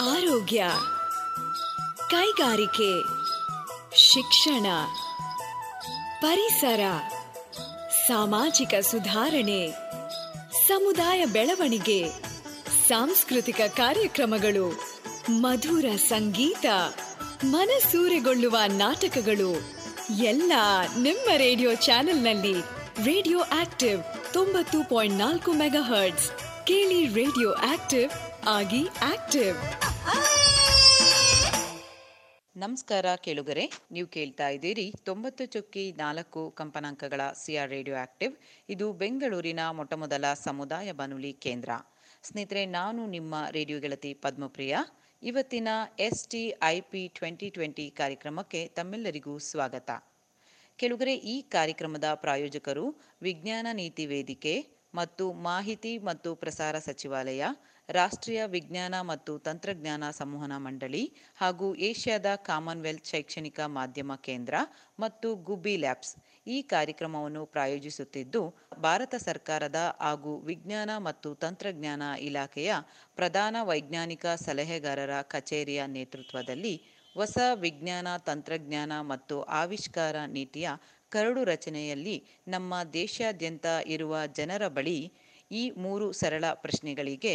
ಆರೋಗ್ಯ, ಕೈಗಾರಿಕೆ, ಶಿಕ್ಷಣ, ಪರಿಸರ, ಸಾಮಾಜಿಕ ಸುಧಾರಣೆ, ಸಮುದಾಯ ಬೆಳವಣಿಗೆ, ಸಾಂಸ್ಕೃತಿಕ ಕಾರ್ಯಕ್ರಮಗಳು, ಮಧುರ ಸಂಗೀತ, ಮನಸೂರೆಗೊಳ್ಳುವ ನಾಟಕಗಳು, ಎಲ್ಲ ನಿಮ್ಮ ರೇಡಿಯೋ ಚಾನೆಲ್ನಲ್ಲಿ ರೇಡಿಯೋ ಆಕ್ಟಿವ್ ತೊಂಬತ್ತು ಪಾಯಿಂಟ್ ನಾಲ್ಕು ಮೆಗಾ ಹರ್ಟ್ಸ್. ಕೇಳಿ ರೇಡಿಯೋ ಆಕ್ಟಿವ್ ಆಗಿ ಆಕ್ಟಿವ್. ನಮಸ್ಕಾರ ಕೇಳುಗರೆ, ನೀವು ಕೇಳ್ತಾ ಇದ್ದೀರಿ ತೊಂಬತ್ತು ಚುಕ್ಕಿ ನಾಲ್ಕು ಕಂಪನಾಂಕಗಳ ಸಿಆರ್ ರೇಡಿಯೋ ಆಕ್ಟಿವ್. ಇದು ಬೆಂಗಳೂರಿನ ಮೊಟ್ಟಮೊದಲ ಸಮುದಾಯ ಬಾನುಲಿ ಕೇಂದ್ರ. ಸ್ನೇಹಿತರೆ, ನಾನು ನಿಮ್ಮ ರೇಡಿಯೋ ಗೆಳತಿ ಪದ್ಮಪ್ರಿಯ. ಇವತ್ತಿನ S T I P twenty twenty ಕಾರ್ಯಕ್ರಮಕ್ಕೆ ತಮ್ಮೆಲ್ಲರಿಗೂ ಸ್ವಾಗತ. ಕೆಳಗರೆ, ಈ ಕಾರ್ಯಕ್ರಮದ ಪ್ರಾಯೋಜಕರು ವಿಜ್ಞಾನ ನೀತಿ ವೇದಿಕೆ ಮತ್ತು ಮಾಹಿತಿ ಮತ್ತು ಪ್ರಸಾರ ಸಚಿವಾಲಯ, ರಾಷ್ಟ್ರೀಯ ವಿಜ್ಞಾನ ಮತ್ತು ತಂತ್ರಜ್ಞಾನ ಸಂವಹನ ಮಂಡಳಿ ಹಾಗೂ ಏಷ್ಯಾದ ಕಾಮನ್ವೆಲ್ತ್ ಶೈಕ್ಷಣಿಕ ಮಾಧ್ಯಮ ಕೇಂದ್ರ ಮತ್ತು ಗುಬ್ಬಿ ಲ್ಯಾಬ್ಸ್ ಈ ಕಾರ್ಯಕ್ರಮವನ್ನು ಪ್ರಾಯೋಜಿಸುತ್ತಿದ್ದು, ಭಾರತ ಸರ್ಕಾರದ ಹಾಗೂ ವಿಜ್ಞಾನ ಮತ್ತು ತಂತ್ರಜ್ಞಾನ ಇಲಾಖೆಯ ಪ್ರಧಾನ ವೈಜ್ಞಾನಿಕ ಸಲಹೆಗಾರರ ಕಚೇರಿಯ ನೇತೃತ್ವದಲ್ಲಿ ಹೊಸ ವಿಜ್ಞಾನ, ತಂತ್ರಜ್ಞಾನ ಮತ್ತು ಆವಿಷ್ಕಾರ ನೀತಿಯ ಕರಡು ರಚನೆಯಲ್ಲಿ ನಮ್ಮ ದೇಶಾದ್ಯಂತ ಇರುವ ಜನರ ಬಳಿ ಈ ಮೂರು ಸರಳ ಪ್ರಶ್ನೆಗಳಿಗೆ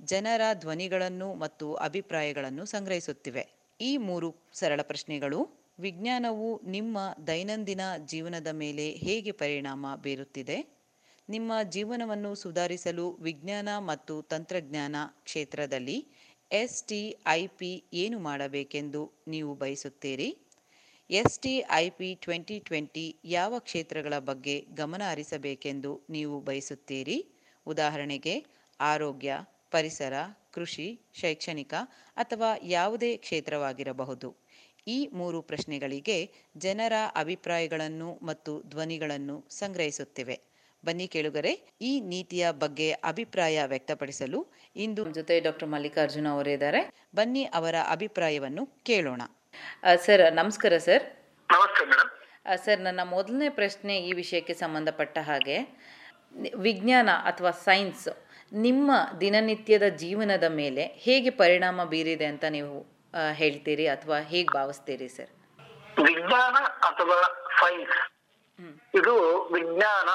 ಜನರ ಧ್ವನಿಗಳನ್ನು ಮತ್ತು ಅಭಿಪ್ರಾಯಗಳನ್ನು ಸಂಗ್ರಹಿಸುತ್ತಿವೆ. ಈ ಮೂರು ಸರಳ ಪ್ರಶ್ನೆಗಳು, ವಿಜ್ಞಾನವು ನಿಮ್ಮ ದೈನಂದಿನ ಜೀವನದ ಮೇಲೆ ಹೇಗೆ ಪರಿಣಾಮ ಬೀರುತ್ತಿದೆ? ನಿಮ್ಮ ಜೀವನವನ್ನು ಸುಧಾರಿಸಲು ವಿಜ್ಞಾನ ಮತ್ತು ತಂತ್ರಜ್ಞಾನ ಕ್ಷೇತ್ರದಲ್ಲಿ ಎಸ್ ಟಿ ಐ ಪಿ ಏನು ಮಾಡಬೇಕೆಂದು ನೀವು ಬಯಸುತ್ತೀರಿ? S T I P twenty twenty ಯಾವ ಕ್ಷೇತ್ರಗಳ ಬಗ್ಗೆ ಗಮನ ಹರಿಸಬೇಕೆಂದು ನೀವು ಬಯಸುತ್ತೀರಿ? ಉದಾಹರಣೆಗೆ ಆರೋಗ್ಯ ಪರಿಸರ ಕೃಷಿ ಶೈಕ್ಷಣಿಕ ಅಥವಾ ಯಾವುದೇ ಕ್ಷೇತ್ರವಾಗಿರಬಹುದು. ಈ ಮೂರು ಪ್ರಶ್ನೆಗಳಿಗೆ ಜನರ ಅಭಿಪ್ರಾಯಗಳನ್ನು ಮತ್ತು ಧ್ವನಿಗಳನ್ನು ಸಂಗ್ರಹಿಸುತ್ತಿವೆ. ಬನ್ನಿ ಕೇಳುಗರೆ ಈ ನೀತಿಯ ಬಗ್ಗೆ ಅಭಿಪ್ರಾಯ ವ್ಯಕ್ತಪಡಿಸಲು ಇಂದು ಜೊತೆ ಡಾಕ್ಟರ್ ಮಲ್ಲಿಕಾರ್ಜುನ ಅವರಿದ್ದಾರೆ. ಬನ್ನಿ ಅವರ ಅಭಿಪ್ರಾಯವನ್ನು ಕೇಳೋಣ. ಸರ್ ನಮಸ್ಕಾರ ಸರ್. ನಮಸ್ತೆ ಮೇಡಮ್. ಸರ್ ನನ್ನ ಮೊದಲನೇ ಪ್ರಶ್ನೆ ಈ ವಿಷಯಕ್ಕೆ ಸಂಬಂಧಪಟ್ಟ ಹಾಗೆ ವಿಜ್ಞಾನ ಅಥವಾ ಸೈನ್ಸ್ ನಿಮ್ಮ ದಿನನಿತ್ಯದ ಜೀವನದ ಮೇಲೆ ಹೇಗೆ ಪರಿಣಾಮ ಬೀರಿದೆ ಅಂತ ನೀವು ಹೇಳ್ತೀರಿ ಅಥವಾ ಹೇಗೆ ಭಾವಿಸ್ತೀರಿ ಸರ್? ವಿಜ್ಞಾನ ಅಥವಾ ಸೈನ್ಸ್? ಇದು ವಿಜ್ಞಾನ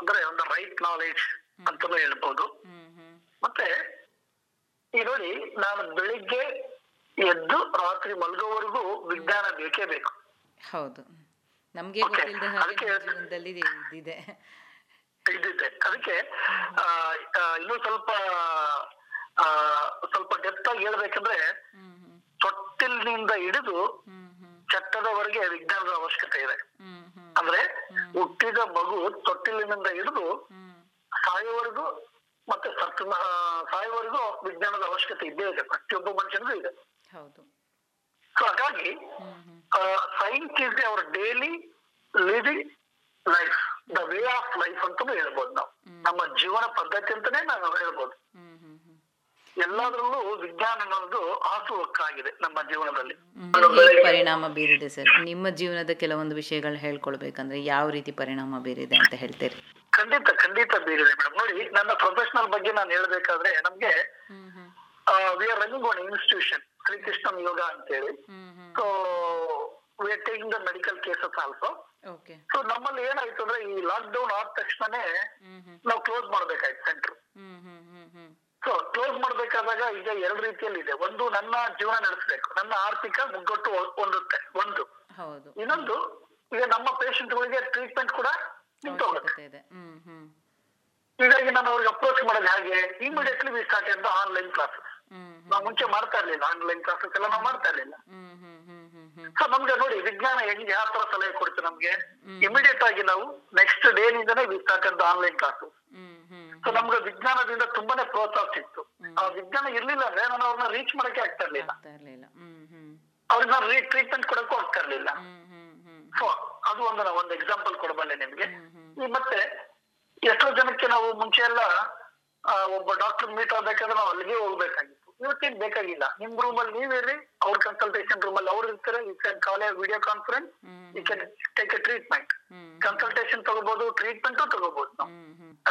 ಅಂದ್ರೆ ಒಂದು ರೈಟ್ ನಾಲೆಜ್ ಅಂತಲೂ ಹೇಳ್ಬೋದು. ಮತ್ತೆ ಈ ನೋಡಿ ನಾನು ಬೆಳಿಗ್ಗೆ ಎದ್ದು ರಾತ್ರಿ ಮಲಗೋವರೆಗೂ ವಿಜ್ಞಾನ ಬೇಕೇ ಬೇಕು. ಹೌದು. ನಮಗೆ ಇದಿದೆ. ಅದಕ್ಕೆ ಇನ್ನೂ ಸ್ವಲ್ಪ ಸ್ವಲ್ಪ ಡೆಪ್ತ್ ಆಗಿ ಹೇಳ್ಬೇಕಂದ್ರೆ ತೊಟ್ಟಿಲಿನಿಂದ ಹಿಡಿದು ಚಟ್ಟದವರೆಗೆ ವಿಜ್ಞಾನದ ಅವಶ್ಯಕತೆ ಇದೆ. ಅಂದ್ರೆ ಹುಟ್ಟಿದ ಮಗು ತೊಟ್ಟಿಲಿನಿಂದ ಹಿಡಿದು ಸಾಯುವವರೆಗೂ ಸಾಯೋವರೆಗೂ ಮತ್ತೆ ಸಾಯುವವರೆಗೂ ವಿಜ್ಞಾನದ ಅವಶ್ಯಕತೆ ಇದ್ದೇ ಇದೆ. ಪ್ರತಿಯೊಬ್ಬ ಮನುಷ್ಯನಿಗೂ ಇದೆ. ಹೌದು. ಸೊ ಹಾಗಾಗಿ science is our daily living life the way of life ಅಂತಲೂ ಹೇಳ್ಬೋದು ನಾವು. ನಮ್ಮ ಜೀವನ ಪದ್ಧತಿ ಅಂತಾನೆ ನಾವು ಹೇಳ್ಬೋದು. ಎಲ್ಲಾದ್ರಲ್ಲೂ ವಿಜ್ಞಾನ ಅನ್ನೋದು ಹಾಸುಹೊಕ್ಕಾಗಿದೆ ನಮ್ಮ ಜೀವನದಲ್ಲಿ. ಪರಿಣಾಮ ಬೀರಿದೆ ಸರ್? ನಿಮ್ಮ ಜೀವನದ ಕೆಲವೊಂದು ವಿಷಯಗಳು ಹೇಳ್ಕೊಳ್ಬೇಕಂದ್ರೆ ಯಾವ ರೀತಿ ಪರಿಣಾಮ ಬೀರಿದೆ ಅಂತ ಹೇಳ್ತೀರಿ? ಖಂಡಿತ ಖಂಡಿತ ಬೀರಿದೆ ಮೇಡಮ್. ನೋಡಿ ನನ್ನ ಪ್ರೊಫೆಷನಲ್ ಬಗ್ಗೆ ನಾನು ಹೇಳಬೇಕಾದ್ರೆ ನಮ್ಗೆ we are running one institution Shrikrishnam Yoga ಅಂತೇಳಿ. ಹೇಳಿ ಹ್ಮ್. So we are taking the medical cases also so ನಮ್ಮಲ್ಲಿ ಏನಾಯ್ತು ಅಂದ್ರೆ ಈ ಲಾಕ್ ಡೌನ್ ಆದ ತಕ್ಷಣನೇ ನಾವು ಕ್ಲೋಸ್ ಮಾಡ್ಬೇಕಾಯ್ತು ಸೆಂಟರ್ ಸೊ ಕ್ಲೋಸ್ ಮಾಡ್ಬೇಕಾದಾಗ ಈಗ ಎರಡು ರೀತಿಯಲ್ಲಿ ಇದೆ. ಒಂದು ನನ್ನ ಜೀವನ ನಡೆಸಬೇಕು. ನನ್ನ ಆರ್ಥಿಕ ಮುಗ್ಗಟ್ಟು ಹೊಂದುತ್ತೆ. ಒಂದು. ಇನ್ನೊಂದು ಈಗ ನಮ್ಮ ಪೇಷಂಟ್ಗಳಿಗೆ ಟ್ರೀಟ್ಮೆಂಟ್ ಕೂಡ ನಿಂತು ಹೋಗುತ್ತೆ ಇದೆ. ಹ್ಮ್ ಹ್ಮ್. ಹೀಗಾಗಿ ನಾನು ಅವ್ರಿಗೆ ಅಪ್ರೋಚ್ ಮಾಡೋದು ಹಾಗೆ? ಇಮಿಡಿಯೇಟ್ಲಿ ವಿ ಸ್ಟಾರ್ಟ್ ಅಂತ ಆನ್ಲೈನ್ ಕ್ಲಾಸಸ್ ಹ್ಮ್ ನಾವು ಮುಂಚೆ ಮಾಡ್ತಾ ಇರ್ಲಿಲ್ಲ. ಆನ್ಲೈನ್ ಕ್ಲಾಸಸ್ ಎಲ್ಲ ನಾವು ಮಾಡ್ತಾ ಇರ್ಲಿಲ್ಲ. ಸೊ ನಮ್ಗೆ ನೋಡಿ ವಿಜ್ಞಾನ ಹೆಂಗೆ ಯಾವ ತರ ಸಲಹೆ ಕೊಡ್ತು ನಮ್ಗೆ? ಇಮಿಡಿಯೇಟ್ ಆಗಿ ನಾವು ನೆಕ್ಸ್ಟ್ ಡೇ ನಿಂದನೇ start online classes hmm so ನಮ್ಗೆ ವಿಜ್ಞಾನದಿಂದ ತುಂಬಾನೇ ಪ್ರೋತ್ಸಾಹ ಸಿಕ್ತು. ಆ ವಿಜ್ಞಾನ ಇರ್ಲಿಲ್ಲ ಅಂದ್ರೆ ನಾನು ಅವ್ರನ್ನ ರೀಚ್ ಮಾಡಕ್ಕೆ ಆಗ್ತಾ ಇರ್ಲಿಲ್ಲ. ಅವ್ರಿಗೆ ನಾನು ಟ್ರೀಟ್ಮೆಂಟ್ ಕೊಡಕ್ಕೂ ಆಗ್ತಾ ಇರ್ಲಿಲ್ಲ. ಸೊ ಅದು ಒಂದು ನಾವು ಒಂದು ಎಕ್ಸಾಂಪಲ್ ಕೊಡಬಲ್ಲೆ ನಿಮ್ಗೆ. ಮತ್ತೆ ಎಷ್ಟೋ ಜನಕ್ಕೆ ನಾವು ಮುಂಚೆ ಎಲ್ಲ ಒಬ್ಬ ಡಾಕ್ಟರ್ ಮೀಟ್ ಆಗ್ಬೇಕಾದ್ರೆ ನಾವು ಅಲ್ಲಿಗೆ ಹೋಗ್ಬೇಕಾಗಿತ್ತು. ಇವತ್ತೇನ್ ಬೇಕಾಗಿಲ್ಲ. ನಿಮ್ ರೂಮ್ ಅಲ್ಲಿ ಇರ್ರಿ ಅವ್ರ ಕನ್ಸಲ್ಟೇಷನ್ ರೂಮ್ ಅಲ್ಲಿ ಅವ್ರು ಇರ್ತಾರೆ you can call video conference you can take a treatment consultation ತಗೋಬಹುದು ಟ್ರೀಟ್ಮೆಂಟ್ ತಗೋಬಹುದು ನಾವು.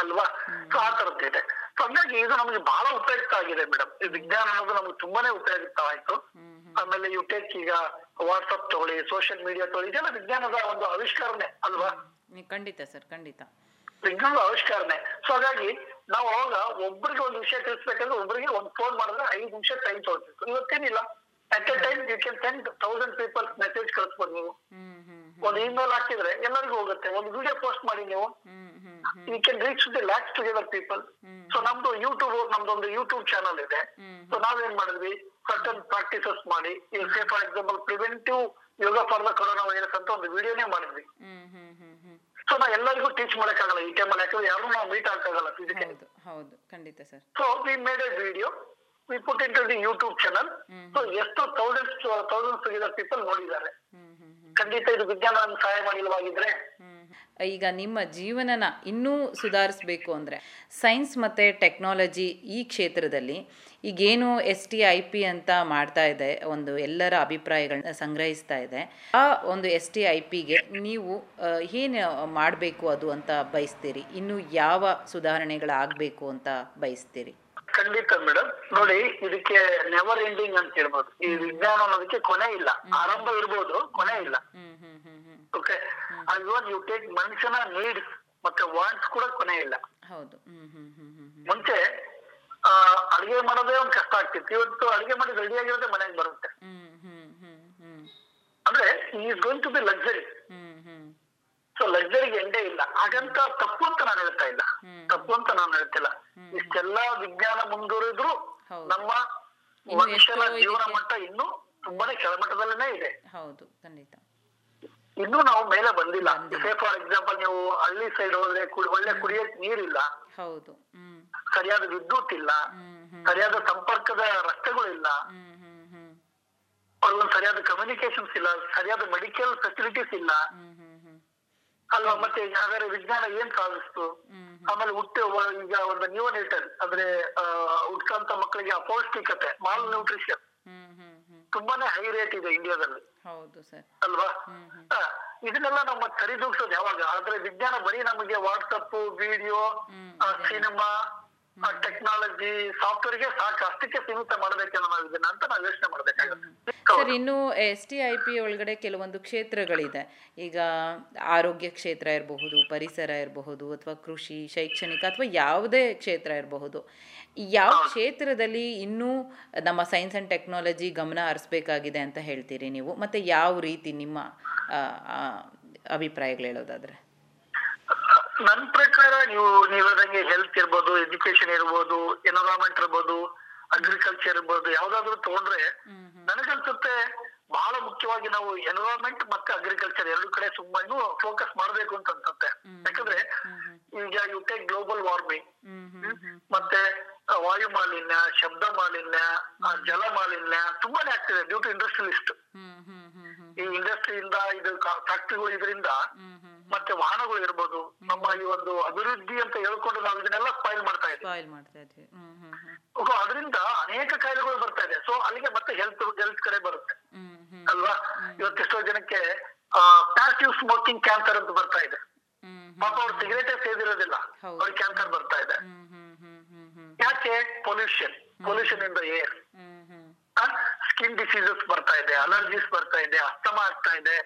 ಅಲ್ವಾ? ಸೊ ಆ ತರದ್ದು ಇದೆ ಸೊ ಹಂಗಾಗಿ ಇದು ನಮಗೆ ಬಹಳ ಉಪಯುಕ್ತ ಆಗಿದೆ ಮೇಡಮ್. ಈ ವಿಜ್ಞಾನ ಅನ್ನೋದು ನಮ್ಗೆ ತುಂಬಾನೇ ಉಪಯುಕ್ತ ಆಯ್ತು ಆಮೇಲೆ ಯು ಟೇಕ್ ಈಗ ವಾಟ್ಸ್ಆಪ್ ತಗೊಳ್ಳಿ ಸೋಷಿಯಲ್ ಮೀಡಿಯಾ ತಗೊಳ್ಳಿ ಇದೆಲ್ಲ ವಿಜ್ಞಾನದ ಒಂದು ಆವಿಷ್ಕಾರನೆ ಅಲ್ವಾ? ಖಂಡಿತ ಸರ್ ಖಂಡಿತ. ವಿಜ್ಞಾನದ ಆವಿಷ್ಕಾರನೆ ಸೊ ಹಾಗಾಗಿ ನಾವು ಅವಾಗ ಒಬ್ಬರಿಗೆ ಒಂದು ವಿಷಯ ತಿಳಿಸ್ಬೇಕಂದ್ರೆ ಒಬ್ಬರಿಗೆ ಒಂದು ಫೋನ್ ಮಾಡಿದ್ರೆ ಐದು ನಿಮಿಷ ಟೈಮ್ ತಗೊಳ್ತಿತ್ತು ಇವತ್ತೇನಿಲ್ಲ. At a time you can send thousand peoples message ಕಳಿಸ್ಬೋದು ನೀವು. ಒಂದು ಇಮೇಲ್ ಹಾಕಿದ್ರೆ ಎಲ್ಲರಿಗೂ ಹೋಗುತ್ತೆ. ಒಂದು ವಿಡಿಯೋ ಪೋಸ್ಟ್ ಮಾಡಿ ನೀವು. You can reach the lakhs together people. So ನಮ್ದು ಯೂಟ್ಯೂಬ್ ನಮ್ದು ಒಂದು ಯೂಟ್ಯೂಬ್ ಚಾನಲ್ ಇದೆ. ಸೊ ನಾವೇನ್ ಮಾಡಿದ್ವಿ? ಸರ್ಟನ್ ಪ್ರಾಕ್ಟೀಸಸ್ ಮಾಡಿ. ಈಗ for example preventive yoga for the corona virus ಅಂತ ಒಂದು ವಿಡಿಯೋನೇ ಮಾಡಿದ್ವಿ. ಸೊ ನಾ ಎಲ್ಲರಿಗೂ ಟೀಚ್ ಮಾಡಕ್ಕಾಗಲ್ಲ. ಈ ಟೈಮಲ್ಲಿ ಯಾಕಂದ್ರೆ ಯಾರು ನಾವು ಮೀಟ್ ಆಗಲ್ಲ ಫಿಸಿಕಲಿ ಹೌದು ಹೌದು. ಖಂಡಿತ sir. So we made a video we put in to the YouTube channel. So ಎಷ್ಟು ಥೌಸಂಡ್ಸ್ ಥೌಸಂಡ್ಸ್ ಟುಗೆದರ್ ಪೀಪಲ್ ನೋಡಿದ್ದಾರೆ. ಖಂಡಿತ ಇದು ವಿಜ್ಞಾನ ಸಹಾಯ ಮಾಡಿಲ್ವಾಗಿದ್ರೆ. ಈಗ ನಿಮ್ಮ ಜೀವನನ ಇನ್ನೂ ಸುಧಾರಿಸಬೇಕು ಅಂದರೆ ಸೈನ್ಸ್ ಮತ್ತು ಟೆಕ್ನಾಲಜಿ ಈ ಕ್ಷೇತ್ರದಲ್ಲಿ ಈಗೇನು ಎಸ್ ಟಿ ಐ ಪಿ ಅಂತ ಮಾಡ್ತಾ ಇದೆ ಒಂದು ಎಲ್ಲರ ಅಭಿಪ್ರಾಯಗಳನ್ನ ಸಂಗ್ರಹಿಸ್ತಾ ಇದೆ. ಆ ಒಂದು ಎಸ್ ಟಿ ಐ ಪಿಗೆ ನೀವು ಏನು ಮಾಡಬೇಕು ಅದು ಅಂತ ಬಯಸ್ತೀರಿ? ಇನ್ನು ಯಾವ ಸುಧಾರಣೆಗಳಾಗಬೇಕು ಅಂತ ಬಯಸ್ತೀರಿ? ಖಂಡಿತ ಮೇಡಮ್ ನೋಡಿ ಇದಕ್ಕೆ ನೆವರ್ ಎಂಡಿಂಗ್ ಅಂತ ಹೇಳ್ಬೋದು. ಈ ವಿಜ್ಞಾನ ಅನ್ನೋದಕ್ಕೆ ಕೊನೆ ಇಲ್ಲ. ಆರಂಭ ಇರ್ಬೋದು ಕೊನೆ ಇಲ್ಲ. ಓಕೆ ಅಲ್ವಾ ಯು ಟೇಕ್ ಮನುಷ್ಯನ ನೀಡ್ಸ್ ಮತ್ತೆ ವಾಂಟ್ಸ್ ಕೂಡ ಕೊನೆ ಇಲ್ಲ. ಹೌದು. ಮುಂಚೆ ಅಡಿಗೆ ಮಾಡೋದೇ ಒಂದ್ ಕಷ್ಟ ಆಗ್ತಿತ್ತು. ಇವತ್ತು ಅಡಿಗೆ ಮಾಡಿ ರೆಡಿ ಆಗಿರೋದೇ ಮನೆಗೆ ಬರುತ್ತೆ. ಅಂದ್ರೆ is going to be luxury so ಲಕ್ಸರಿಗೆ ಎಂಡೇ ಇಲ್ಲ. ಹಾಗಂತ ತಪ್ಪು ಅಂತ ನಾನು ಹೇಳ್ತಾ ಇಲ್ಲ. ತಪ್ಪು ಅಂತ ನಾನು ಹೇಳ್ತಿಲ್ಲ. ಇಷ್ಟೆಲ್ಲಾ ವಿಜ್ಞಾನ ಮುಂದುವರಿದ್ರು ನಮ್ಮ ಮನುಷ್ಯನ ಜೀವನ ಮಟ್ಟ ಇನ್ನೂ ತುಂಬಾನೇ ಕೆಳಮಟ್ಟದಲ್ಲೇ ಇದೆ. ಹೌದು ಖಂಡಿತ. ಇನ್ನೂ ನಾವು ಮೇಲೆ ಬಂದಿಲ್ಲ. ಸೇ ಫಾರ್ ಎಕ್ಸಾಂಪಲ್ ನೀವು ಹಳ್ಳಿ ಸೈಡ್ ಹೋದ್ರೆ ಒಳ್ಳೆ ಕುಡಿಯಕ್ ನೀರಿಲ್ಲ. ಹೌದು. ಸರಿಯಾದ ವಿದ್ಯುತ್ ಇಲ್ಲ. ಸರಿಯಾದ ಸಂಪರ್ಕದ ರಸ್ತೆಗಳು ಇಲ್ಲ. ಅವ್ರಿಗೊಂದು ಸರಿಯಾದ ಕಮ್ಯುನಿಕೇಶನ್ಸ್ ಇಲ್ಲ ಸರಿಯಾದ ಮೆಡಿಕಲ್ ಫೆಸಿಲಿಟೀಸ್ ಇಲ್ಲ. ಅಲ್ವಾ? ಮತ್ತೆ ಹಾಗಾದ್ರೆ ವಿಜ್ಞಾನ ಏನ್ ಸಾಧಿಸ್ತು? ಆಮೇಲೆ ಹುಟ್ಟೆ ಈಗ ಒಂದು ನ್ಯೂನೇಟಲ್ ಅಂದ್ರೆ ಹುಟ್ಕಂತ ಮಕ್ಕಳಿಗೆ ಅಪೌಷ್ಟಿಕತೆ ಮಾಲ್ ನ್ಯೂಟ್ರಿಷನ್ ತುಂಬಾನೇ ಹೈ ರೇಟ್ ಇದೆ ಇಂಡಿಯಾದಲ್ಲಿ ಹೌದು ಸರ್. ಅಲ್ವಾ? ಇದನ್ನೆಲ್ಲ ನಮ್ಮ ಸರಿದೂಗಿಸೋದು ಯಾವಾಗ? ಆದ್ರೆ ವಿಜ್ಞಾನ ಬರೀ ನಮಗೆ ವಾಟ್ಸಪ್ ವಿಡಿಯೋ ಸಿನಿಮಾ ಟೆಕ್ನಾಲಜಿ ಸಾಫ್ಟ್ವೇರ್ಗೆ ಸಾಕು ಅಷ್ಟಕ್ಕೆ ಸೀಮಿತ ಇದನ್ನ ಅಂತ ನಾವು ಯೋಚನೆ ಮಾಡಬೇಕಾಗುತ್ತೆ. ಸರ್ ಇನ್ನು ಎಸ್ ಟಿ ಐ ಪಿ ಒಳಗಡೆ ಕೆಲವೊಂದು ಕ್ಷೇತ್ರಗಳಿದೆ. ಈಗ ಆರೋಗ್ಯ ಕ್ಷೇತ್ರ ಇರಬಹುದು ಪರಿಸರ ಇರಬಹುದು ಅಥವಾ ಕೃಷಿ ಶೈಕ್ಷಣಿಕ ಅಥವಾ ಯಾವುದೇ ಕ್ಷೇತ್ರ ಇರಬಹುದು. ಯಾವ ಕ್ಷೇತ್ರದಲ್ಲಿ ಇನ್ನೂ ನಮ್ಮ ಸೈನ್ಸ್ ಅಂಡ್ ಟೆಕ್ನಾಲಜಿ ಗಮನ ಹರಿಸ್ಬೇಕಾಗಿದೆ ಅಂತ ಹೇಳ್ತೀರಿ ನೀವು? ಮತ್ತೆ ಯಾವ ರೀತಿ ನಿಮ್ಮ ಅಭಿಪ್ರಾಯಗಳು ಹೇಳೋದಾದ್ರೆ? ನನ್ ಪ್ರಕಾರ ನೀವು ನೀವು ಹೇಳ್ದಂಗೆ ಹೆಲ್ತ್ ಇರ್ಬೋದು ಎಜುಕೇಶನ್ ಇರ್ಬೋದು ಎನ್ವಿರಾನ್ಮೆಂಟ್ ಇರ್ಬೋದು ಅಗ್ರಿಕಲ್ಚರ್ ಇರ್ಬೋದು ಯಾವ್ದಾದ್ರು ತಗೊಂಡ್ರೆ ನನಗನ್ಸುತ್ತೆ ಬಹಳ ಮುಖ್ಯವಾಗಿ ನಾವು ಎನ್ವಿರಾನ್ಮೆಂಟ್ ಮತ್ತೆ ಅಗ್ರಿಕಲ್ಚರ್ ಎರಡು ಕಡೆ ಸುಮ್ಮನೆ ಫೋಕಸ್ ಮಾಡ್ಬೇಕು ಅಂತ ಅನ್ಸುತ್ತೆ. ಯಾಕಂದ್ರೆ ಈಗ ಯು ಟೇಕ್ ಗ್ಲೋಬಲ್ ವಾರ್ಮಿಂಗ್ ಮತ್ತೆ ವಾಯು ಮಾಲಿನ್ಯ ಶಬ್ದ ಮಾಲಿನ್ಯ ಜಲ ಮಾಲಿನ್ಯ ತುಂಬಾನೇ ಆಗ್ತಿದೆ ಡ್ಯೂ ಟು ಇಂಡಸ್ಟ್ರಿಯಲಿಸ್ಟ್ ಈ ಇಂಡಸ್ಟ್ರಿಯಿಂದ ಇದು ಫ್ಯಾಕ್ಟ್ರಿಗಳು ಇದರಿಂದ ಮತ್ತೆ ವಾಹನಗಳು ಇರ್ಬೋದು ನಮ್ಮ ಈ ಒಂದು ಅಭಿವೃದ್ಧಿ ಅಂತ ಹೇಳ್ಕೊಂಡು ನಾವು ಇದನ್ನೆಲ್ಲ ಫೈಲ್ ಮಾಡ್ತಾ ಇದ್ದೀವಿ ಅದರಿಂದ ಅನೇಕ ಕಾಯಿಲೆಗಳು ಬರ್ತಾ ಇದೆ. ಸೊ ಅಲ್ಲಿಗೆ ಮತ್ತೆ ಹೆಲ್ತ್ ಹೆಲ್ತ್ ಕಡೆ ಬರುತ್ತೆ. ಅಲ್ವಾ? ಇವತ್ತೆಷ್ಟೋ ಜನಕ್ಕೆ ಪ್ಯಾಸಿವ್ ಸ್ಮೋಕಿಂಗ್ ಕ್ಯಾನ್ಸರ್ ಅಂತ ಬರ್ತಾ ಇದೆ. ಪಾಪ ಅವ್ರು ಸಿಗರೇಟೇ ಸೇದಿರೋದಿಲ್ಲ. ಅವ್ರಿಗೆ ಕ್ಯಾನ್ಸರ್ ಬರ್ತಾ ಇದೆ. ಯಾಕೆ? ಪೊಲ್ಯೂಷನ್ ಪೊಲ್ಯೂಷನ್ ಇಂದ ದ ಏರ್ ಸ್ಕಿನ್ ಡಿಸೀಸಸ್ ಬರ್ತಾ ಇದೆ ಅಲರ್ಜೀಸ್ ಬರ್ತಾ ಇದೆ ಅಸ್ತಮ ಆಗ್ತಾ ಇದೆ.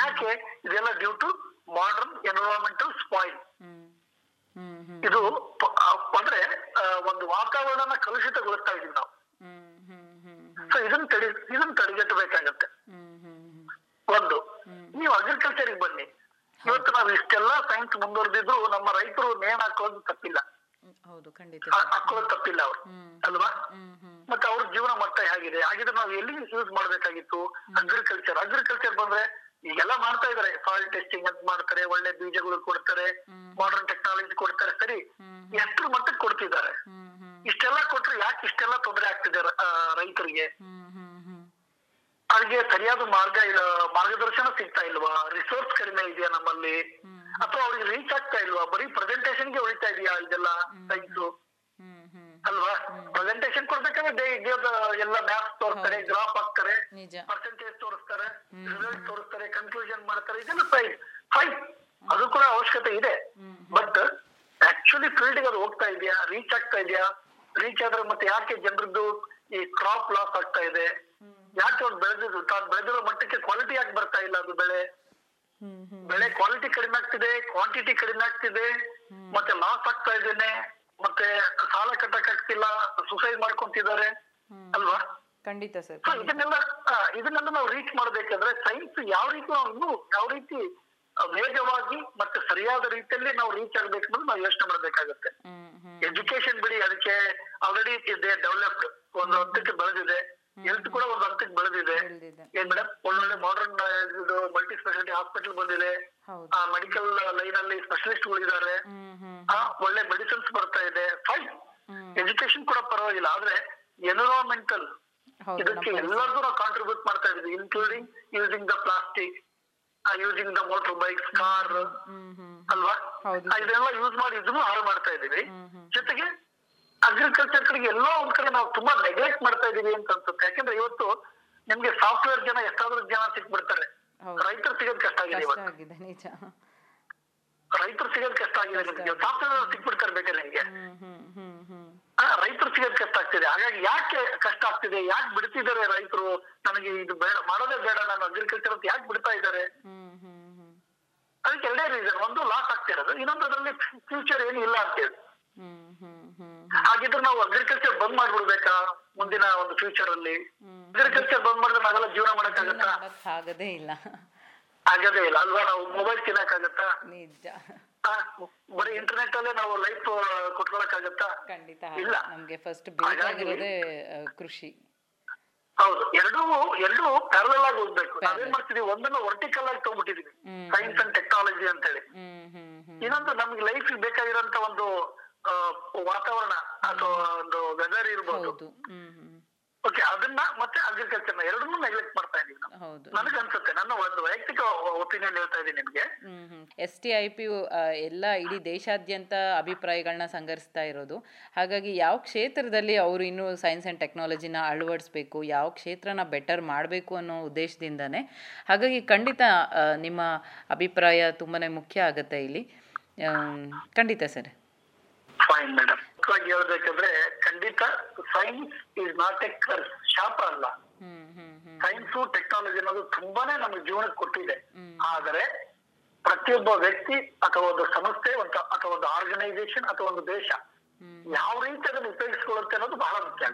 ಯಾಕೆ? ಇದೆಲ್ಲ due to modern environmental spoil ಇದು ಅಂದ್ರೆ ಒಂದು ವಾತಾವರಣ ಕಲುಷಿತಗೊಳಿಸ್ತಾ ಇದೀವಿ ನಾವು. ಸೊ ಇದನ್ನ ತಡಿ ಇದನ್ನ ತಡೆಗಟ್ಟಬೇಕಾಗತ್ತೆ. ಒಂದು ನೀವು ಅಗ್ರಿಕಲ್ಚರ್ ಬನ್ನಿ. ಇವತ್ತು ನಾವು ಇಷ್ಟೆಲ್ಲ ಸೈನ್ಸ್ ಮುಂದುವರೆದಿದ್ರು ನಮ್ಮ ರೈತರು ನೇಣ್ ಹಾಕೋದು ತಪ್ಪಿಲ್ಲ. ಹ್ಮ್. ಹೌದು ಖಂಡಿತ ಹಾ- ಹಾಕೊಳ್ಳೋದು ತಪ್ಪಿಲ್ಲ ಅವ್ರು. ಅಲ್ವಾ? ಮತ್ತೆ ಅವ್ರ ಜೀವನ ಮಟ್ಟ ಹೇಗಿದೆ? ಹಾಗಿದ್ರೆ ನಾವು ಎಲ್ಲಿ ಯೂಸ್ ಮಾಡ್ಬೇಕಾಗಿತ್ತು? ಅಗ್ರಿಕಲ್ಚರ್ ಅಗ್ರಿಕಲ್ಚರ್ ಬಂದ್ರೆ ಈಗೆಲ್ಲ ಮಾಡ್ತಾ ಇದಾರೆ ಸಾಯಿಲ್ ಟೆಸ್ಟಿಂಗ್ ಅಂತ ಮಾಡ್ತಾರೆ ಒಳ್ಳೆ ಬೀಜಗಳು ಕೊಡ್ತಾರೆ ಮಾಡರ್ನ್ ಟೆಕ್ನಾಲಜಿ ಕೊಡ್ತಾರೆ ಸರಿ. ಎಷ್ಟ್ರ ಮಟ್ಟಕ್ಕೆ ಕೊಡ್ತಿದ್ದಾರೆ? ಇಷ್ಟೆಲ್ಲಾ ಕೊಟ್ರೆ ಯಾಕೆ ಇಷ್ಟೆಲ್ಲ ತೊಂದರೆ ಆಗ್ತಿದೆ ರೈತರಿಗೆ? ಅವ್ರಿಗೆ ಸರಿಯಾದ ಮಾರ್ಗ ಇಲ್ಲ ಮಾರ್ಗದರ್ಶನ ಸಿಗ್ತಾ ಇಲ್ವಾ? ರಿಸೋರ್ಸ್ ಕಡಿಮೆ ಇದೆಯಾ ನಮ್ಮಲ್ಲಿ? ಅಥವಾ ಅವ್ರಿಗೆ ರೀಚ್ ಆಗ್ತಾ ಇಲ್ವಾ? ಬರೀ ಪ್ರೆಸೆಂಟೇಶನ್ಗೆ ಉಳಿತಾ ಇದೆಯಾ ಇದೆಲ್ಲ ಸೈನ್ಸ್ ಅಲ್ವಾ? ಪ್ರೆಸೆಂಟೇಶನ್ ಕೊಡ್ಬೇಕಂದ್ರೆ ಎಲ್ಲ ಮ್ಯಾಪ್ ತೋರಿಸ್ತಾರೆ ಗ್ರಾಫ್ ಹಾಕ್ತಾರೆ ಪರ್ಸೆಂಟೇಜ್ ತೋರಿಸ್ತಾರೆ ರಿಸಲ್ಟ್ ತೋರಿಸ್ತಾರೆ ಕನ್ಕ್ಲೂಷನ್ ಮಾಡ್ತಾರೆ ಇದೆಲ್ಲ ಫೈನ್ ಫೈನ್ ಅದು ಕೂಡ ಅವಶ್ಯಕತೆ ಇದೆ. ಬಟ್ ಆಕ್ಚುಲಿ ಫೀಲ್ಡ್ ಅದು ಹೋಗ್ತಾ ಇದೆಯಾ? ರೀಚ್ ಆಗ್ತಾ ಇದೆಯಾ? ರೀಚ್ ಆದ್ರೆ ಮತ್ತೆ ಯಾಕೆ ಜನರದ್ದು ಈ ಕ್ರಾಪ್ ಲಾಸ್ ಆಗ್ತಾ ಇದೆ? ಯಾಕೆ ಅವ್ರು ಬೆಳೆದಿದ್ದು? ತಾನು ಬೆಳೆದಿರೋ ಮಟ್ಟಕ್ಕೆ ಕ್ವಾಲಿಟಿ ಯಾಕೆ ಬರ್ತಾ ಇಲ್ಲ ಅದು ಬೆಳೆ? ಬೆಳೆ ಕ್ವಾಲಿಟಿ ಕಡಿಮೆ ಆಗ್ತಿದೆ ಕ್ವಾಂಟಿಟಿ ಕಡಿಮೆ ಆಗ್ತಿದೆ ಮತ್ತೆ ಲಾಸ್ ಆಗ್ತಾ ಇದ್ದೇನೆ. ಮತ್ತೆ ಸಾಲ ಕಟ್ಟಕ್ ಆಗ್ತಿಲ್ಲ ಸುಸೈಡ್ ಮಾಡ್ಕೊಂತಿದ್ದಾರೆ ಅಲ್ವಾ? ಖಂಡಿತ ಸರ್ ಇದನ್ನೆಲ್ಲ ಇದನ್ನೆಲ್ಲ ನಾವು ರೀಚ್ ಮಾಡ್ಬೇಕಂದ್ರೆ ಸೈನ್ಸ್ ಯಾವ ರೀತಿ ನಾವು ಯಾವ ರೀತಿ ವೇಗವಾಗಿ ಮತ್ತೆ ಸರಿಯಾದ ರೀತಿಯಲ್ಲಿ ನಾವು ರೀಚ್ ಆಗ್ಬೇಕು ಅನ್ನೋದು ನಾವು ಯೋಚನೆ ಮಾಡ್ಬೇಕಾಗತ್ತೆ. ಎಜುಕೇಶನ್ ಬಿಡಿ ಅದಕ್ಕೆ ಆಲ್ರೆಡಿ ಇದೆ ಡೆವಲಪ್ಡ್ ಒಂದು ಹತ್ತಕ್ಕೆ ಬೆಳೆದಿದೆ. ಹೆಲ್ತ್ ಕೂಡ ಒಂದು ಹಂತಕ್ಕೆ ಬೆಳೆದಿದೆ. ಏನ್ ಮೇಡಮ್ ಒಳ್ಳೊಳ್ಳೆ ಮಾಡರ್ನ್ ಇದು ಮಲ್ಟಿ ಸ್ಪೆಷಾಲಿಟಿ ಹಾಸ್ಪಿಟಲ್ ಬಂದಿದೆ. ಹೌದು. ಮೆಡಿಕಲ್ ಲೈನ್ ಅಲ್ಲಿ ಸ್ಪೆಷಲಿಸ್ಟ್ ಗಳಿದ್ದಾರೆ ಆ, ಒಳ್ಳೆ ಮೆಡಿಸಿನ್ಸ್ ಬರ್ತಾ ಇದೆ. ಫೈನ್ ಎಜುಕೇಶನ್ ಕೂಡ ಪರವಾಗಿಲ್ಲ. ಆದ್ರೆ ಎನ್ವಿರಾನ್ಮೆಂಟಲ್ ಇದಕ್ಕೆ ಎಲ್ಲರಿಗೂ ನಾವು ಕಾಂಟ್ರಿಬ್ಯೂಟ್ ಮಾಡ್ತಾ ಇದೀವಿ including using the plastic using the motor bikes car ಅಲ್ವಾ? ಇದೆಲ್ಲ ಯೂಸ್ ಮಾಡಿ ಇದನ್ನು ಹಾಳು ಮಾಡ್ತಾ ಇದೀವಿ ಜೊತೆಗೆ ಅಗ್ರಿಕಲ್ಚರ್ ಕಡೆಗೆ ಎಲ್ಲೋ ಒಂದ್ ಕಡೆ ನಾವು ತುಂಬಾ ನೆಗ್ಲೆಕ್ಟ್ ಮಾಡ್ತಾ ಇದೀವಿ ಅಂತ ಅನ್ಸುತ್ತೆ. ಯಾಕಂದ್ರೆ ಇವತ್ತು ನಿಮ್ಗೆ ಸಾಫ್ಟ್ವೇರ್ ಜನ ಎಷ್ಟಾದ್ರೂ ಜನ ಸಿಕ್ಬಿಡ್ತಾರೆ. ರೈತರು ಸಿಗೋದ್ ಕಷ್ಟ ಆಗಿದೆ ಇವತ್ತು. ರೈತರು ಸಿಗೋದ್ ಕಷ್ಟ ಆಗಿದೆ ನಿಮ್ಗೆ. ಸಾಫ್ಟ್ವೇರ್ ಸಿಕ್ಬಿಡ್ತಾರೆ ಬೇಕಾದ್ರೆ ನಿಮ್ಗೆ. ರೈತರು ಸಿಗೋದ್ ಕಷ್ಟ ಆಗ್ತಿದೆ. ಹಾಗಾಗಿ ಯಾಕೆ ಕಷ್ಟ ಆಗ್ತಿದೆ? ಯಾಕೆ ಬಿಡ್ತಿದ್ದಾರೆ ರೈತರು? ನನಗೆ ಇದು ಬೇಡ ಮಾಡೋದೇ ಬೇಡ ನಾನು ಅಗ್ರಿಕಲ್ಚರ್ ಅಂತ ಯಾಕೆ ಬಿಡ್ತಾ ಇದ್ದಾರೆ? ಅದಕ್ಕೆ ಎರಡೇ ರೀಸನ್ ಒಂದು ಲಾಸ್ ಆಗ್ತಿರೋದು. ಇನ್ನೊಂದು ಅದರಲ್ಲಿ ಫ್ಯೂಚರ್ ಏನು ಇಲ್ಲ ಅಂತೇಳಿ ಹಾಗಿದ್ರೆ ನಾವು ಅಗ್ರಿಕಲ್ಚರ್ ಬಂದ್ ಮಾಡ್ಬಿಡ್ಬೇಕಾ ಮುಂದಿನ ಒಂದು ಫ್ಯೂಚರ್ ಅಲ್ಲಿ? ಅಗ್ರಿಕಲ್ಚರ್ ಬಂದ್ ಮಾಡಿದ್ರೆ ನಾವೆಲ್ಲ ಜೀವನ ಮಾಡಕ್ಕಾಗತ್ತಾ? ಮಾಡಕ್ ಆಗದೇ ಇಲ್ಲ. ಆಗದೇ ಇಲ್ಲ. ಅಲ್ವಾ? ನಾವು ಮೊಬೈಲ್ ತಿನ್ನಕ್ಕಾಗತ್ತಾ? ನಿಜ. ಬರೀ ಇಂಟರ್ನೆಟ್ ಅಲ್ಲೇ ನಾವು ಲೈಫ್ ಕೊಟ್ಕೊಳಕ್ಕಾಗತ್ತಾ? ಖಂಡಿತ ಇಲ್ಲ. ನಮ್ಗೆ ಫಸ್ಟ್ ಬೇಕಾಗಿರೋದೇ ಕೃಷಿ. ಹೌದು. ಎರಡೂ ಎರಡೂ ಪ್ಯಾರಲಲ್ ಆಗಿ ಹೋಗ್ಬೇಕು. ನಾವೇನ್ ಮಾಡ್ತಿದೀವಿ ಒಂದನ್ನ ವರ್ಟಿಕಲ್ ಆಗಿ ತಗೊಂಡ್ಬಿಟ್ಟಿದೀವಿ. ಸೈನ್ಸ್ ಅಂಡ್ ಟೆಕ್ನಾಲಜಿ ಅಂತ ಹೇಳಿ ಇನ್ನೊಂದು ನಮ್ಗೆ ಲೈಫ್ ಬೇಕಾಗಿರೋಂತ ಒಂದು ವಾತಾವರಣ ಅಥವಾ ಒಂದು ವೆದರ್ ಇರ್ಬೋದು. ಓಕೆ ಅದನ್ನ ಮತ್ತೆ ಅಗ್ರಿಕಲ್ಚರ್ ಎರಡನ್ನೂ ನೆಗ್ಲೆಕ್ಟ್ ಮಾಡ್ತಾ ಇದೀವಿ ನನಗೆ ಅನ್ಸುತ್ತೆ ನನ್ನ ಒಂದು ವೈಯಕ್ತಿಕ ಒಪಿನಿಯನ್ ಹೇಳ್ತಾ ಇದೀನಿ ನಿಮ್ಗೆ. ಎಸ್ ಟಿ ಐ ಪಿ ಎಲ್ಲ ಇಡೀ ದೇಶಾದ್ಯಂತ ಅಭಿಪ್ರಾಯಗಳನ್ನ ಸಂಘರಿಸ್ತಾ ಇರೋದು. ಹಾಗಾಗಿ ಯಾವ ಕ್ಷೇತ್ರದಲ್ಲಿ ಅವರು ಇನ್ನೂ ಸೈನ್ಸ್ ಆ್ಯಂಡ್ ಟೆಕ್ನಾಲಜಿನ ಅಳವಡಿಸ್ಬೇಕು ಯಾವ ಕ್ಷೇತ್ರನ ಬೆಟರ್ ಮಾಡಬೇಕು ಅನ್ನೋ ಉದ್ದೇಶದಿಂದನೇ. ಹಾಗಾಗಿ ಖಂಡಿತ ನಿಮ್ಮ ಅಭಿಪ್ರಾಯ ತುಂಬಾ ಮುಖ್ಯ ಆಗುತ್ತೆ ಇಲ್ಲಿ. ಖಂಡಿತ ಸರ್. ಫೈನ್ ಮೇಡಮ್ ಹೇಳ್ಬೇಕಂದ್ರೆ ಖಂಡಿತ science is not a curse ಶಾಪ ಅಲ್ಲ. ಸೈನ್ಸ್ ಟೆಕ್ನಾಲಜಿ ಅನ್ನೋದು ತುಂಬಾನೇ ನಮ್ಮ ಜೀವನಕ್ಕೆ ಕೊಟ್ಟಿದೆ. ಆದರೆ ಪ್ರತಿಯೊಬ್ಬ ವ್ಯಕ್ತಿ ಅಥವಾ ಒಂದು ಸಂಸ್ಥೆ ಒಂದು ಅಥವಾ ಒಂದು ಆರ್ಗನೈಸೇಷನ್ ಅಥವಾ ಒಂದು ದೇಶ ಯಾವ ರೀತಿ ಅದನ್ನು ಉಪಯೋಗಿಸ್ಕೊಳ್ಳುತ್ತೆ ಅನ್ನೋದು ಬಹಳ ಮುಖ್ಯ.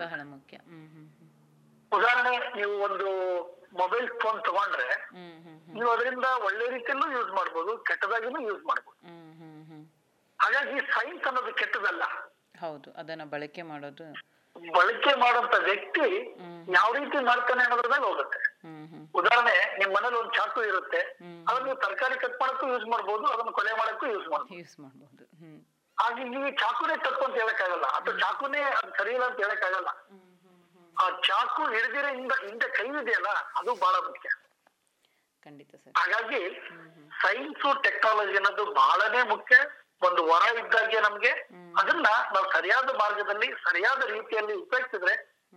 ಉದಾಹರಣೆ ನೀವು ಒಂದು ಮೊಬೈಲ್ ಫೋನ್ ತಗೊಂಡ್ರೆ ನೀವು ಅದರಿಂದ ಒಳ್ಳೆ ರೀತಿಯಲ್ಲೂ ಯೂಸ್ ಮಾಡ್ಬೋದು ಕೆಟ್ಟದಾಗಿನೂ ಯೂಸ್ ಮಾಡ್ಬೋದು. ಹಾಗಾಗಿ ಸೈನ್ಸ್ ಅನ್ನೋದು ಕೆಟ್ಟದಲ್ಲ. ಹೌದು ಅದನ್ನ ಬಳಕೆ ಮಾಡೋದು. ಬಳಕೆ ಮಾಡುವಂತ ವ್ಯಕ್ತಿ ಯಾವ ರೀತಿ ಮಾಡ್ತಾನೆ ಅನ್ನೋದ್ರ ಮೇಲೆ ಹೋಗುತ್ತೆ. ಉದಾಹರಣೆ ನಿಮ್ ಮನೇಲಿ ಒಂದು ಚಾಕು ಇರುತ್ತೆ. ಅದನ್ನ ನೀವು ತರಕಾರಿ ಕಟ್ ಮಾಡಕ್ಕೂ ಯೂಸ್ ಮಾಡಬಹುದು ಅದನ್ನ ಕೊಲೆ ಮಾಡಕ್ಕೂ ಯೂಸ್ ಮಾಡಬಹುದು ಯೂಸ್ ಮಾಡಬಹುದು ಹಾಗೆ ನೀವು ಚಾಕುನೇ ತಪ್ಪು ಅಂತ ಹೇಳಕ್ಕಾಗಲ್ಲ ಅಥವಾ ಚಾಕುನೇ ಅದು ಸರಿಯಿಲ್ಲ ಅಂತ ಹೇಳಕ್ಕಾಗಲ್ಲ. ಆ ಚಾಕು ಹಿಡಿದಿರೋ ಹಿಂದ ಹಿಂದೆ ಕೈ ಇದೆಯಲ್ಲ ಅದು ಬಹಳ ಮುಖ್ಯ. ಖಂಡಿತ ಸರ್. ಹಾಗಾಗಿ ಸೈನ್ಸ್ ಟೆಕ್ನಾಲಜಿ ಅನ್ನೋದು ಬಹಳನೇ ಮುಖ್ಯ. ಒಂದು ವರ ಇದ್ದಾಗೆ ನಮ್ಗೆ ಅದನ್ನ ನಾವು ಸರಿಯಾದ ಮಾರ್ಗದಲ್ಲಿ ಸರಿಯಾದ ರೀತಿಯಲ್ಲಿ ಉಪಯೋಗಿಸಿದ್ರೆ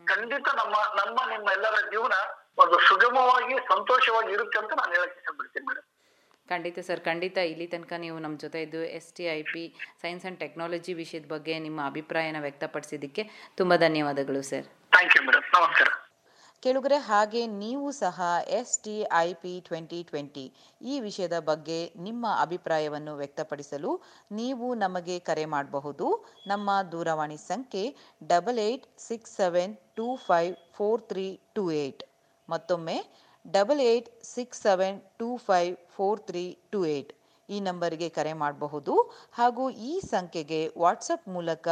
ಖಂಡಿತ ನಮ್ಮ ನಮ್ಮ ನಿಮ್ಮ ಎಲ್ಲರ ಜೀವನ ಒಂದು ಸುಗಮವಾಗಿ ಸಂತೋಷವಾಗಿ ಇರುತ್ತೆ ಅಂತ ನಾನು ಹೇಳಕ್ ಇಷ್ಟಪಡ್ತೀನಿ ಮೇಡಮ್ ಖಂಡಿತ ಸರ್ ಖಂಡಿತ ಇಲ್ಲಿ ತನಕ ನೀವು ನಮ್ಮ ಜೊತೆ ಇದ್ದು S T I P science and technology ವಿಷಯದ ಬಗ್ಗೆ ನಿಮ್ಮ ಅಭಿಪ್ರಾಯನ ವ್ಯಕ್ತಪಡಿಸಿದ್ದಕ್ಕೆ ತುಂಬ ಧನ್ಯವಾದಗಳು ಸರ್. ಥ್ಯಾಂಕ್ ಯು ಮೇಡಮ್ ನಮಸ್ಕಾರ. ಕೇಳುಗರೆ ಹಾಗೆ ನೀವು ಸಹ S T I P twenty twenty ಈ ವಿಷಯದ ಬಗ್ಗೆ ನಿಮ್ಮ ಅಭಿಪ್ರಾಯವನ್ನು ವ್ಯಕ್ತಪಡಿಸಲು ನೀವು ನಮಗೆ ಕರೆ ಮಾಡಬಹುದು. ನಮ್ಮ ದೂರವಾಣಿ ಸಂಖ್ಯೆ double eight six seven two five four three two eight ಮತ್ತೊಮ್ಮೆ double eight six seven two five four three two eight ಈ ನಂಬರಿಗೆ ಕರೆ ಮಾಡಬಹುದು ಹಾಗೂ ಈ ಸಂಖ್ಯೆಗೆ ವಾಟ್ಸಪ್ ಮೂಲಕ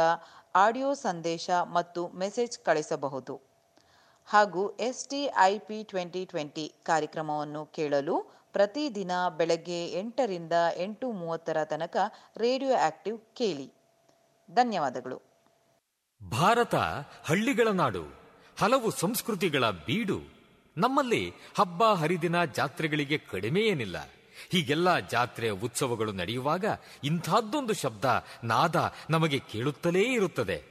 ಆಡಿಯೋ ಸಂದೇಶ ಮತ್ತು ಮೆಸೇಜ್ ಕಳಿಸಬಹುದು. ಹಾಗೂ S T I P twenty twenty ಕಾರ್ಯಕ್ರಮವನ್ನು ಕೇಳಲು ಪ್ರತಿದಿನ ಬೆಳಗ್ಗೆ ಎಂಟರಿಂದ ಎಂಟು ಮೂವತ್ತರ ತನಕ ರೇಡಿಯೋ ಆಕ್ಟಿವ್ ಕೇಳಿ. ಧನ್ಯವಾದಗಳು. ಭಾರತ ಹಳ್ಳಿಗಳ ನಾಡು. ಹಲವು ಸಂಸ್ಕೃತಿಗಳ ಬೀಡು. ನಮ್ಮಲ್ಲಿ ಹಬ್ಬ ಹರಿದಿನ ಜಾತ್ರೆಗಳಿಗೆ ಕಡಿಮೆ ಏನಿಲ್ಲ. ಹೀಗೆಲ್ಲ ಜಾತ್ರೆ ಉತ್ಸವಗಳು ನಡೆಯುವಾಗ ಇಂಥದ್ದೊಂದು ಶಬ್ದ ನಾದ ನಮಗೆ ಕೇಳುತ್ತಲೇ ಇರುತ್ತದೆ.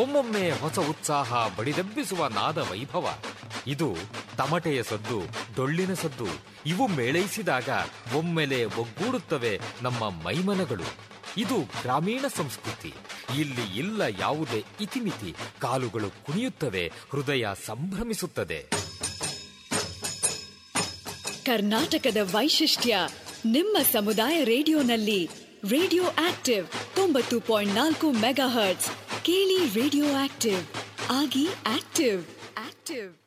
ಒಮ್ಮೊಮ್ಮೆ ಹೊಸ ಉತ್ಸಾಹ ಬಡಿದೆಬ್ಬಿಸುವ ನಾದ ವೈಭವ. ಇದು ತಮಟೆಯ ಸದ್ದು, ಡೊಳ್ಳಿನ ಸದ್ದು, ಇವು ಮೇಳೈಸಿದಾಗ ಒಮ್ಮೆಲೆ ಒಗ್ಗೂಡುತ್ತವೆ ನಮ್ಮ ಮೈಮನಗಳು. ಇದು ಗ್ರಾಮೀಣ ಸಂಸ್ಕೃತಿ. ಇಲ್ಲಿ ಇಲ್ಲ ಯಾವುದೇ ಇತಿಮಿತಿ, ಕಾಲುಗಳು ಕುಣಿಯುತ್ತವೆ, ಹೃದಯ ಸಂಭ್ರಮಿಸುತ್ತದೆ. ಕರ್ನಾಟಕದ ವೈಶಿಷ್ಟ್ಯ, ನಿಮ್ಮ ಸಮುದಾಯ ರೇಡಿಯೋನಲ್ಲಿ ರೇಡಿಯೋ ಆಕ್ಟಿವ್ ತೊಂಬತ್ತು ಪಾಯಿಂಟ್ ನಾಲ್ಕು ಮೆಗಾ ಹರ್ಟ್ಸ್. ಕೇಳಿ ರೇಡಿಯೋ ಆಕ್ಟಿವ್ ಆಗಿ ಆಕ್ಟಿವ್ ಆಕ್ಟಿವ್ ಆಕ್ಟಿವ್